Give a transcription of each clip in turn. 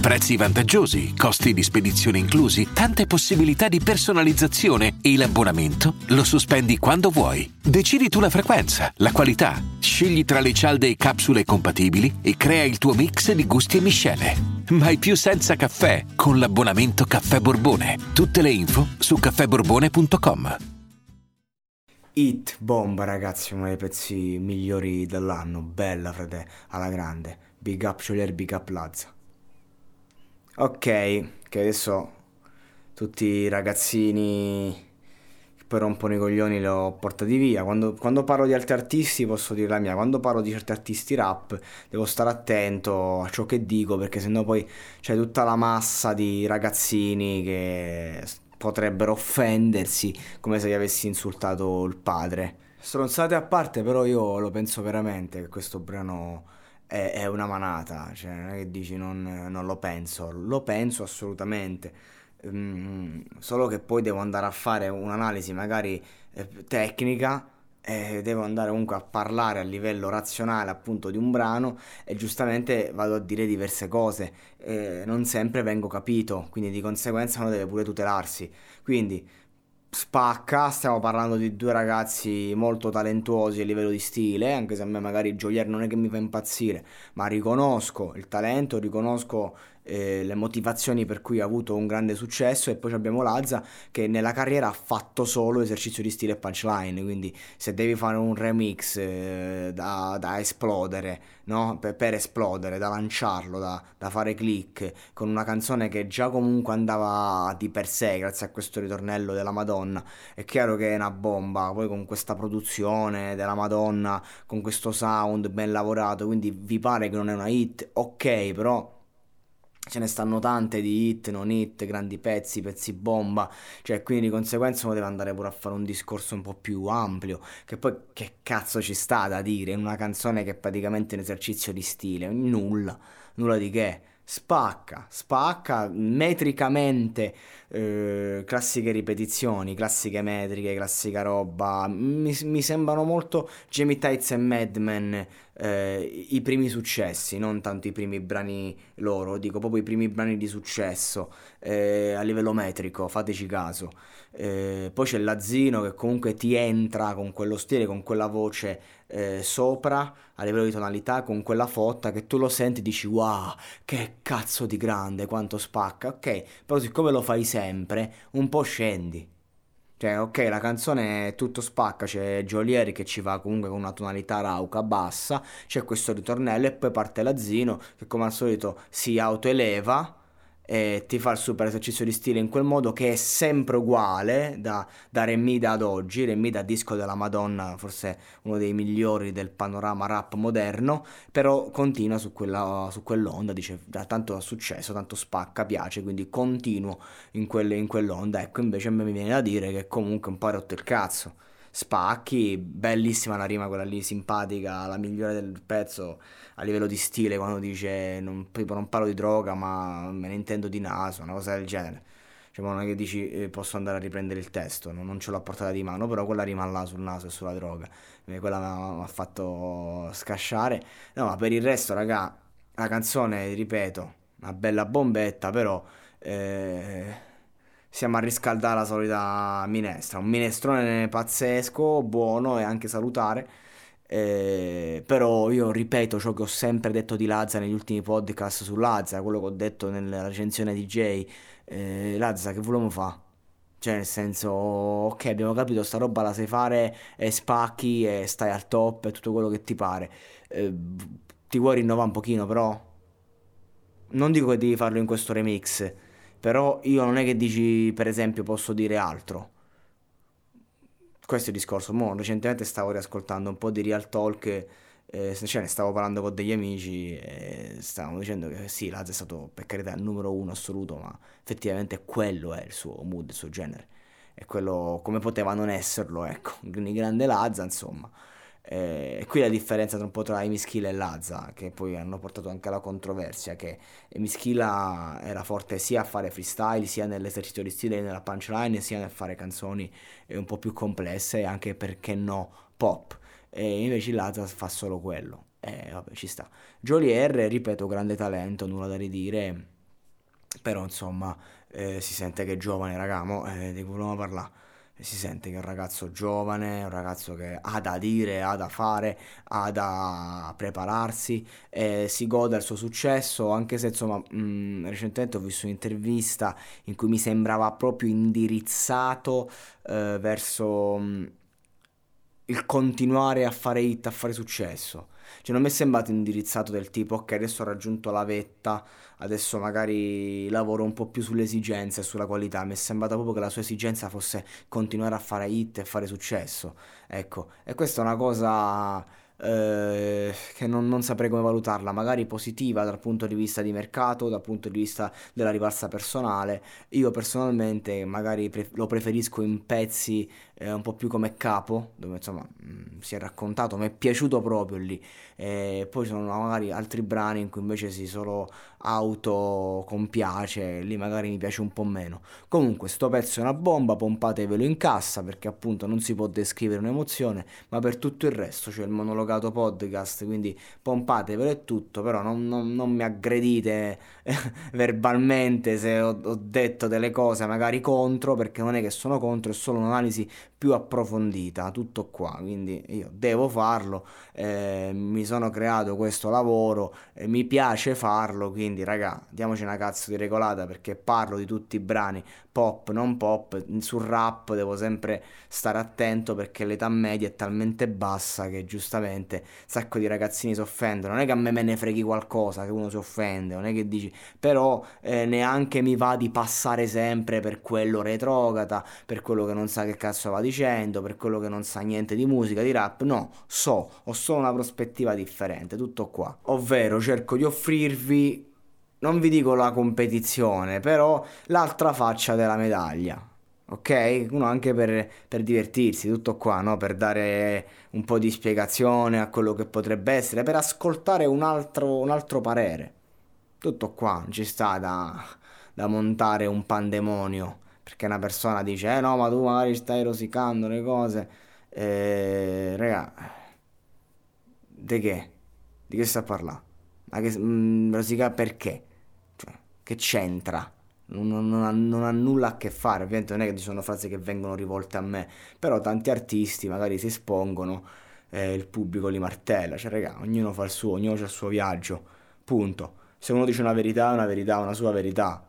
Prezzi vantaggiosi, costi di spedizione inclusi, tante possibilità di personalizzazione e l'abbonamento lo sospendi quando vuoi. Decidi tu la frequenza, la qualità, scegli tra le cialde e capsule compatibili e crea il tuo mix di gusti e miscele. Mai più senza caffè con l'abbonamento Caffè Borbone. Tutte le info su caffèborbone.com. Hit, bomba ragazzi, uno dei pezzi migliori dell'anno, bella frate, alla grande. Big up Cholier, big up Lazza. Ok, che adesso tutti i ragazzini che poi rompono i coglioni li ho portati via. Quando, quando parlo di altri artisti posso dire la mia, quando parlo di certi artisti rap devo stare attento a ciò che dico perché sennò poi c'è tutta la massa di ragazzini che potrebbero offendersi come se gli avessi insultato il padre. Stronzate a parte, però io lo penso veramente che questo brano è, è una manata, cioè non è che dici non, non lo penso, lo penso assolutamente. Mm, solo che poi devo andare a fare un'analisi magari eh, tecnica e devo andare comunque a parlare a livello razionale appunto di un brano e giustamente vado a dire diverse cose e non sempre vengo capito quindi di conseguenza uno deve pure tutelarsi quindi spacca stiamo parlando di due ragazzi molto talentuosi a livello di stile anche se a me magari Jolier non è che mi fa impazzire ma riconosco il talento riconosco eh, le motivazioni per cui ha avuto un grande successo e poi abbiamo Lazza che nella carriera ha fatto solo esercizio di stile punchline, quindi se devi fare un remix eh, da, da, esplodere, no? per, per, esplodere, da lanciarlo, da, da, fare click con una canzone che già comunque andava di per sé grazie a questo ritornello della Madonna, è chiaro che è una bomba, poi con questa produzione della Madonna, con questo sound ben lavorato, quindi vi pare che non è una hit, ok, però ce ne stanno tante di hit, non hit, grandi pezzi, pezzi bomba, cioè quindi di conseguenza uno deve andare pure a fare un discorso un po' più ampio, che poi che cazzo ci sta da dire? In una canzone che è praticamente un esercizio di stile, nulla, nulla di che. Spacca, spacca metricamente, eh, classiche ripetizioni, classiche metriche, classica roba, mi, mi sembrano molto Jamie Tights e Madman eh, i primi successi, non tanto i primi brani loro, dico proprio i primi brani di successo eh, a livello metrico, fateci caso. Eh, poi c'è Lazzino che comunque ti entra con quello stile, con quella voce eh, sopra a livello di tonalità, con quella fotta che tu lo senti e dici wow, che cazzo di grande, quanto spacca, ok, però siccome lo fai sempre, un po' scendi. Cioè, ok, la canzone è tutto spacca, c'è Jolieri che ci va comunque con una tonalità rauca bassa, c'è questo ritornello e poi parte Lazzino che come al solito si autoeleva e ti fa il super esercizio di stile in quel modo che è sempre uguale da, da Remida ad oggi, Remida disco della Madonna, forse uno dei migliori del panorama rap moderno, però continua su, quella, su quell'onda, dice tanto successo, tanto spacca, piace, quindi continuo in, quelle, in quell'onda, ecco invece a me mi viene da dire che comunque un po' ha rotto il cazzo spacchi, bellissima la rima quella lì, simpatica, la migliore del pezzo a livello di stile quando dice non, non parlo di droga ma me ne intendo di naso, una cosa del genere. Cioè, non è che dici eh, posso andare a riprendere il testo, no? non ce l'ho a portata di mano, però quella rima là sul naso e sulla droga, quella mi ha fatto scasciare. No, ma per il resto, raga, la canzone, ripeto, una bella bombetta, però... Eh, siamo a riscaldare la solita minestra. Un minestrone pazzesco, buono e anche salutare. Eh, però io ripeto ciò che ho sempre detto di Lazza negli ultimi podcast su Lazza, quello che ho detto nella recensione DJ. Eh, Lazza, che volevamo fare? Cioè, nel senso, ok, abbiamo capito, sta roba la sai fare e spacchi e stai al top e tutto quello che ti pare. Eh, ti vuoi rinnovare un pochino, però? Non dico che devi farlo in questo remix però io non è che dici, per esempio, posso dire altro. Questo è il discorso. Mo, recentemente stavo riascoltando un po' di Real Talk, eh, cioè ne stavo parlando con degli amici e stavamo dicendo che sì, Laz è stato per carità il numero uno assoluto, ma effettivamente quello è il suo mood, il suo genere. E quello come poteva non esserlo, ecco. Il grande Lazza, insomma. Eh, qui la differenza tra un po' tra Emischila e Lazza, che poi hanno portato anche alla controversia, che Emischila era forte sia a fare freestyle, sia nell'esercizio di stile nella punchline, sia nel fare canzoni un po' più complesse e anche perché no pop. E invece Lazza fa solo quello. E vabbè, ci sta. Jolier, ripeto, grande talento, nulla da ridire. Però insomma, eh, si sente che è giovane, ragamo, eh, di volevamo parlare si sente che è un ragazzo giovane, un ragazzo che ha da dire, ha da fare, ha da prepararsi, e si gode del suo successo, anche se insomma mh, recentemente ho visto un'intervista in cui mi sembrava proprio indirizzato eh, verso mh, il continuare a fare hit, a fare successo. Cioè non mi è sembrato indirizzato del tipo ok adesso ho raggiunto la vetta, adesso magari lavoro un po' più sulle esigenze e sulla qualità, mi è sembrato proprio che la sua esigenza fosse continuare a fare hit e fare successo. Ecco, e questa è una cosa eh, che non, non, saprei come valutarla, magari positiva dal punto di vista di mercato, dal punto di vista della rivalsa personale. Io personalmente magari pre- lo preferisco in pezzi eh, un po' più come capo, dove insomma mh, mm, si è raccontato, mi è piaciuto proprio lì. E poi ci sono magari altri brani in cui invece si solo auto compiace, lì magari mi piace un po' meno. Comunque, sto pezzo è una bomba, pompatevelo in cassa perché appunto non si può descrivere un'emozione, ma per tutto il resto c'è il monologato podcast, quindi pompatevelo è tutto, però non, non, non mi aggredite verbalmente se ho, ho detto delle cose magari contro, perché non è che sono contro, è solo un'analisi più approfondita, tutto qua, quindi io devo farlo, eh, mi sono creato questo lavoro, eh, mi piace farlo, quindi raga, diamoci una cazzo di regolata perché parlo di tutti i brani, pop, non pop, sul rap devo sempre stare attento perché l'età media è talmente bassa che giustamente un sacco di ragazzini si offendono, non è che a me me ne freghi qualcosa che uno si offende, non è che dici, però eh, neanche mi va di passare sempre per quello retrograda, per quello che non sa che cazzo va dicendo, per quello che non sa niente di musica, di rap, no, so, ho solo una prospettiva differente, tutto qua, ovvero cerco di offrirvi non vi dico la competizione, però l'altra faccia della medaglia. Ok? Uno anche per, per divertirsi, tutto qua, no? Per dare un po' di spiegazione a quello che potrebbe essere, per ascoltare un altro, un altro parere. Tutto qua, non ci sta da, da montare un pandemonio. Perché una persona dice, eh no, ma tu magari stai rosicando le cose. Eh, raga, di che? Di che sta a parlare? Ma che mm, rosicare perché? che c'entra? Non, non, ha, non, ha, nulla a che fare, ovviamente non è che ci sono frasi che vengono rivolte a me, però tanti artisti magari si espongono, eh, il pubblico li martella, cioè raga, ognuno fa il suo, ognuno ha il suo viaggio, punto. Se uno dice una verità è una verità, una sua verità,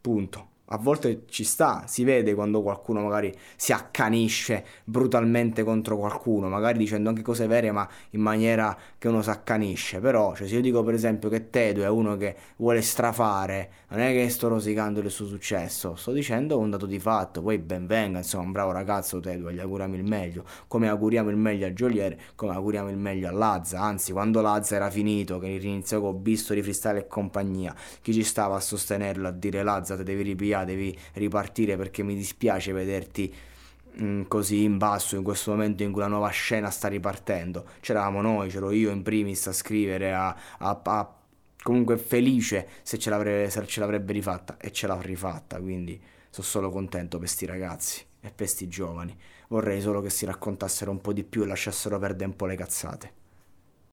punto a volte ci sta, si vede quando qualcuno magari si accanisce brutalmente contro qualcuno, magari dicendo anche cose vere ma in maniera che uno si accanisce, però cioè, se io dico per esempio che Tedo è uno che vuole strafare, non è che sto rosicando il suo successo, sto dicendo un dato di fatto, poi ben venga, insomma un bravo ragazzo Tedo, gli auguriamo il meglio, come auguriamo il meglio a Jolier, come auguriamo il meglio a Lazza, anzi quando Lazza era finito, che iniziò con Bisto freestyle e compagnia, chi ci stava a sostenerlo, a dire Lazza te devi ripigliare devi ripartire perché mi dispiace vederti mm, così in basso in questo momento in cui la nuova scena sta ripartendo. C'eravamo noi, c'ero io in primis a scrivere, a, a, a comunque felice se ce, se ce, l'avrebbe rifatta e ce l'ha rifatta, quindi sono solo contento per questi ragazzi e per questi giovani. Vorrei solo che si raccontassero un po' di più e lasciassero perdere un po' le cazzate.